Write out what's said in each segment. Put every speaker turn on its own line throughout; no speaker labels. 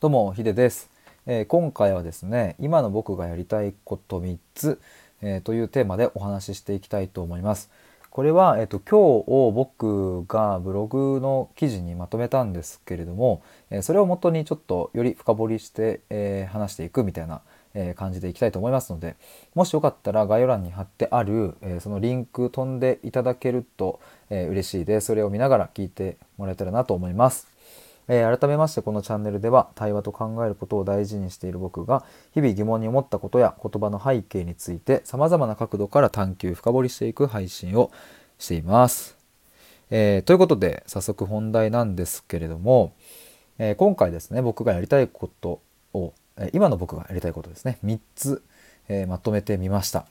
どうもヒデです、えー、今回はですね今の僕がやりたいこと3つ、えー、というテーマでお話ししていきたいと思います。これは、えーと、今日僕がブログの記事にまとめたんですけれども、えー、それをもとにちょっとより深掘りして、え話していくみたいなえ感じでいきたいと思いますのでもしよかったら概要欄に貼ってある、えそのリンク飛んでいただけると、え嬉しいです。それを見ながら聞いてもらえたらなと思います。えー、改めましてこのチャンネルでは対話と考えることを大事にしている僕が日々疑問に思ったことや言葉の背景について様々な角度から探求深掘りしていく配信をしています。えー、ということで早速本題なんですけれども、えー、今回ですね僕がやりたいことを、え今の僕がやりたいことですね3つ、えまとめてみました。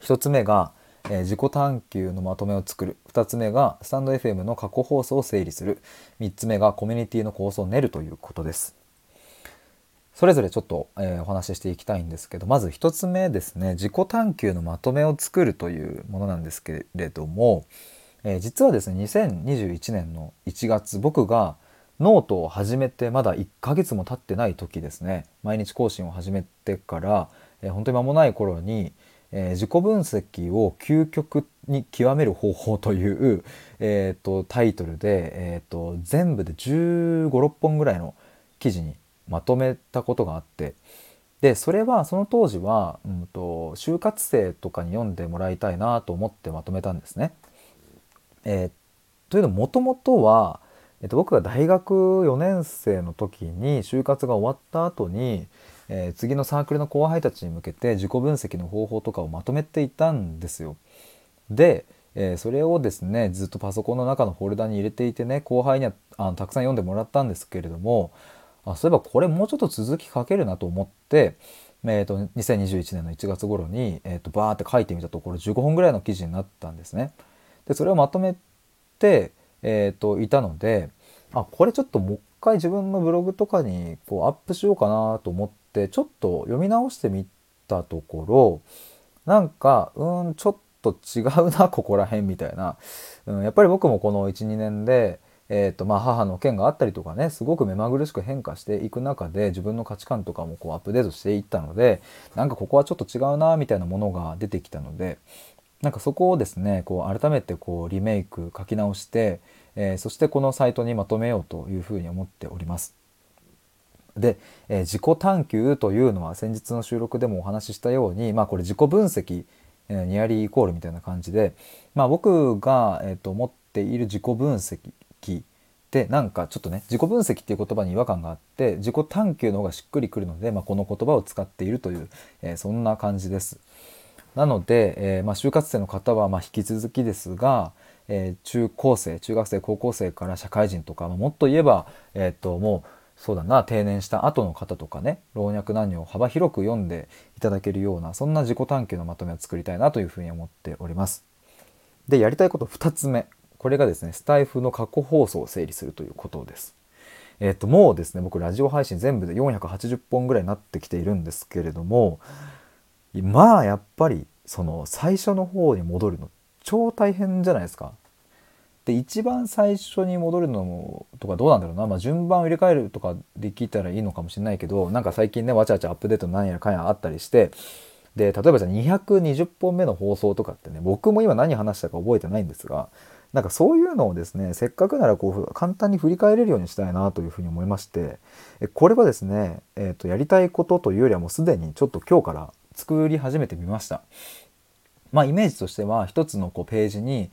1つ目がえー、自己探求のまとめを作る。2つ目がスタンド FM の過去放送を整理する。3つ目がコミュニティの構想を練るということです。それぞれちょっと、えー、お話ししていきたいんですけどまず1つ目ですね。自己探求のまとめを作るというものなんですけれども、えー、実はですね2021年の1月僕がノートを始めてまだ1ヶ月も経ってない時ですね。毎日更新を始めてから、えー、本当に間もない頃にえー、自己分析を究極に極める方法という、えーと、タイトルで、えーと、全部で1 5 6本ぐらいの記事にまとめたことがあってでそれはその当時は、うんと、就活生とかに読んでもらいたいなと思ってまとめたんですね。えー、というのもともとは、えー、と僕が大学4年生の時に就活が終わった後にえー、次のサークルの後輩たちに向けて自己分析の方法とかをまとめていたんですよ。で、えー、それをですねずっとパソコンの中のフォルダに入れていてね後輩にはあのたくさん読んでもらったんですけれどもあそういえばこれもうちょっと続き書けるなと思って、えーと、2021年の1月頃に、えーと、バーって書いてみたところ15本ぐらいの記事になったんですね。でそれをまとめて、えーといたのであこれちょっともう一回自分のブログとかにこうアップしようかなと思ってってちょっと読み直してみたところなんかうんちょっと違うな ここら辺みたいな、うん、やっぱり僕もこの12年で、えーとまあ、母の件があったりとかねすごく目まぐるしく変化していく中で自分の価値観とかもこうアップデートしていったのでなんかここはちょっと違うなみたいなものが出てきたのでなんかそこをですねこう改めてこうリメイク書き直して、えー、そしてこのサイトにまとめようというふうに思っております。で、えー、自己探求というのは先日の収録でもお話ししたように、まあ、これ自己分析、えー、ニアリーイコールみたいな感じで、まあ、僕が、えーと、持っている自己分析ってなんかちょっとね自己分析っていう言葉に違和感があって自己探求の方がしっくりくるので、まあ、この言葉を使っているという、えー、そんな感じです。なので、えーまあ、就活生の方はまあ引き続きですが、えー、中高生中学生高校生から社会人とか、まあ、もっと言えば、えーともうそうだな定年した後の方とかね老若男女を幅広く読んでいただけるようなそんな自己探求のまとめを作りたいなというふうに思っております。でやりたいこと2つ目これがですねスタイフの過去放送を整理するということです。えっ、ともうですね僕ラジオ配信全部で480本ぐらいになってきているんですけれどもまあやっぱりその最初の方に戻るの超大変じゃないですか。で一番最初に戻るのもとかどうなんだろうな、まあ、順番を入れ替えるとかできたらいいのかもしれないけどなんか最近ねわちゃわちゃアップデート何やらかんやあったりしてで例えばじゃあ220本目の放送とかってね僕も今何話したか覚えてないんですがなんかそういうのをですねせっかくならこう簡単に振り返れるようにしたいなというふうに思いましてこれはですね、えー、とやりたいことというよりはもうすでにちょっと今日から作り始めてみました。まあ、イメージとしては一つのこうページに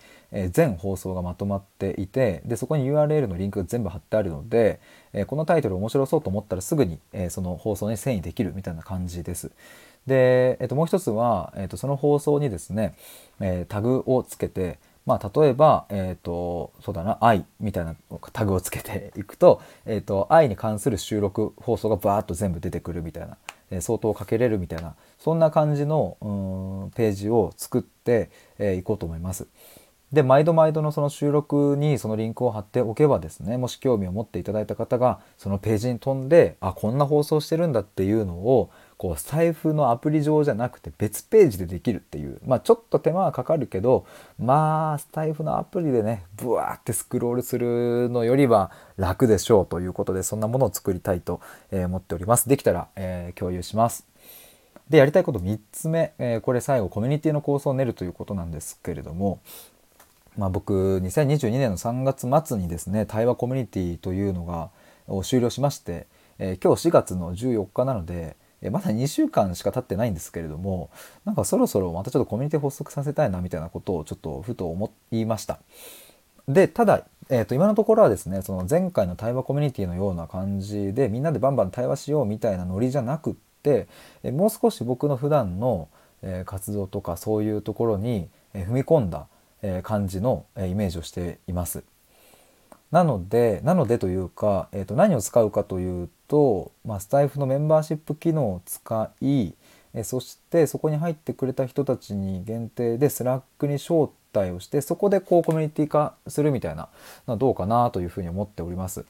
全放送がまとまっていてでそこに URL のリンクが全部貼ってあるのでこのタイトル面白そうと思ったらすぐにその放送に遷移できるみたいな感じです。で、えっと、もう一つは、えっと、その放送にですね、えタグをつけてまあ、例えば、えっ、ー、と、そうだな、愛みたいなタグをつけていくと、えっ、と、愛に関する収録放送がバーッと全部出てくるみたいな、相当かけれるみたいな、そんな感じの、ページを作ってい、えー、こうと思います。で、毎度毎度のその収録にそのリンクを貼っておけばですね、もし興味を持っていただいた方が、そのページに飛んで、あ、こんな放送してるんだっていうのを、こう財布のアプリ上じゃなくて別ページでできるっていう。まあちょっと手間はかかるけどまあスタイフのアプリでねブワーってスクロールするのよりは楽でしょうということでそんなものを作りたいと思っております。できたら、えー、共有します。でやりたいこと3つ目、えー、これ最後コミュニティの構想を練るということなんですけれどもまあ、僕2022年の3月末にですね対話コミュニティというのが終了しまして、えー、今日4月の14日なのでまだ2週間しか経ってないんですけれどもなんかそろそろまたちょっとコミュニティ発足させたいなみたいなことをちょっとふと思いました。でただ、えー、と今のところはですねその前回の対話コミュニティのような感じでみんなでバンバン対話しようみたいなノリじゃなくって、えもう少し僕の普段の、え活動とかそういうところに、え踏み込んだ、え感じの、えイメージをしています。なのでなのでというか、えー、と何を使うかというと、まあ、スタエフのメンバーシップ機能を使い、えそしてそこに入ってくれた人たちに限定でスラックに招待をしてそこでこうコミュニティ化するみたいなのはどうかなというふうに思っております。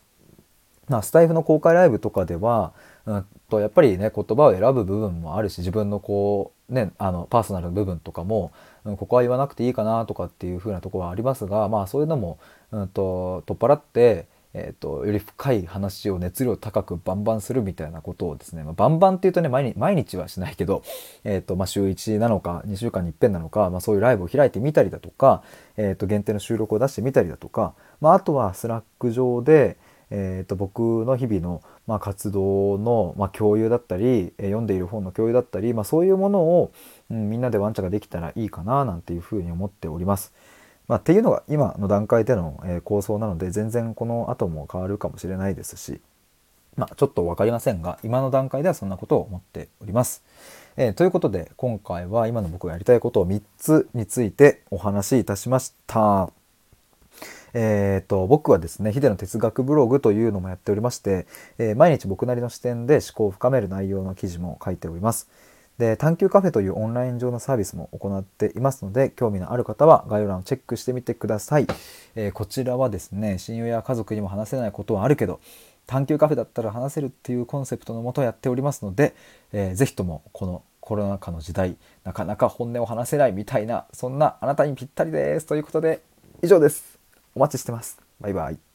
ま、スタイフの公開ライブとかでは、うんとやっぱりね言葉を選ぶ部分もあるし自分のこうねあのパーソナルの部分とかも、うん、ここは言わなくていいかなとかっていう風なとこはありますがまあそういうのも、うんと、取っ払って、えーと、より深い話を熱量高くバンバンするみたいなことをですね、まあ、バンバンっていうとね毎日毎日はしないけど、えーとまあ、週1なのか2週間に一遍なのか、まあ、そういうライブを開いてみたりだとか、えー、と限定の収録を出してみたりだとか、まあ、あとはスラック上で、えー、と僕の日々の、まあ、活動の、まあ、共有だったり、え、読んでいる本の共有だったり、まあ、そういうものを、うん、みんなでわちゃわちゃできたらいいかななんていうふうに思っております。まあ、っていうのが今の段階での、え、構想なので全然この後も変わるかもしれないですし、まあ、ちょっと分かりませんが今の段階ではそんなことを思っております。えー、ということで今回は今の僕がやりたいことを3つについてお話しいたしました。えーと、僕はですねヒデの哲学ブログというのもやっておりまして、えー、毎日僕なりの視点で思考を深める内容の記事も書いております。で探究カフェというオンライン上のサービスも行っていますので興味のある方は概要欄をチェックしてみてください、えー、こちらはですね親友や家族にも話せないことはあるけど探究カフェだったら話せるっていうコンセプトのもとやっておりますので、えー、ぜひともこのコロナ禍の時代なかなか本音を話せないみたいなそんなあなたにぴったりですということで以上ですお待ちしてます。バイバイ。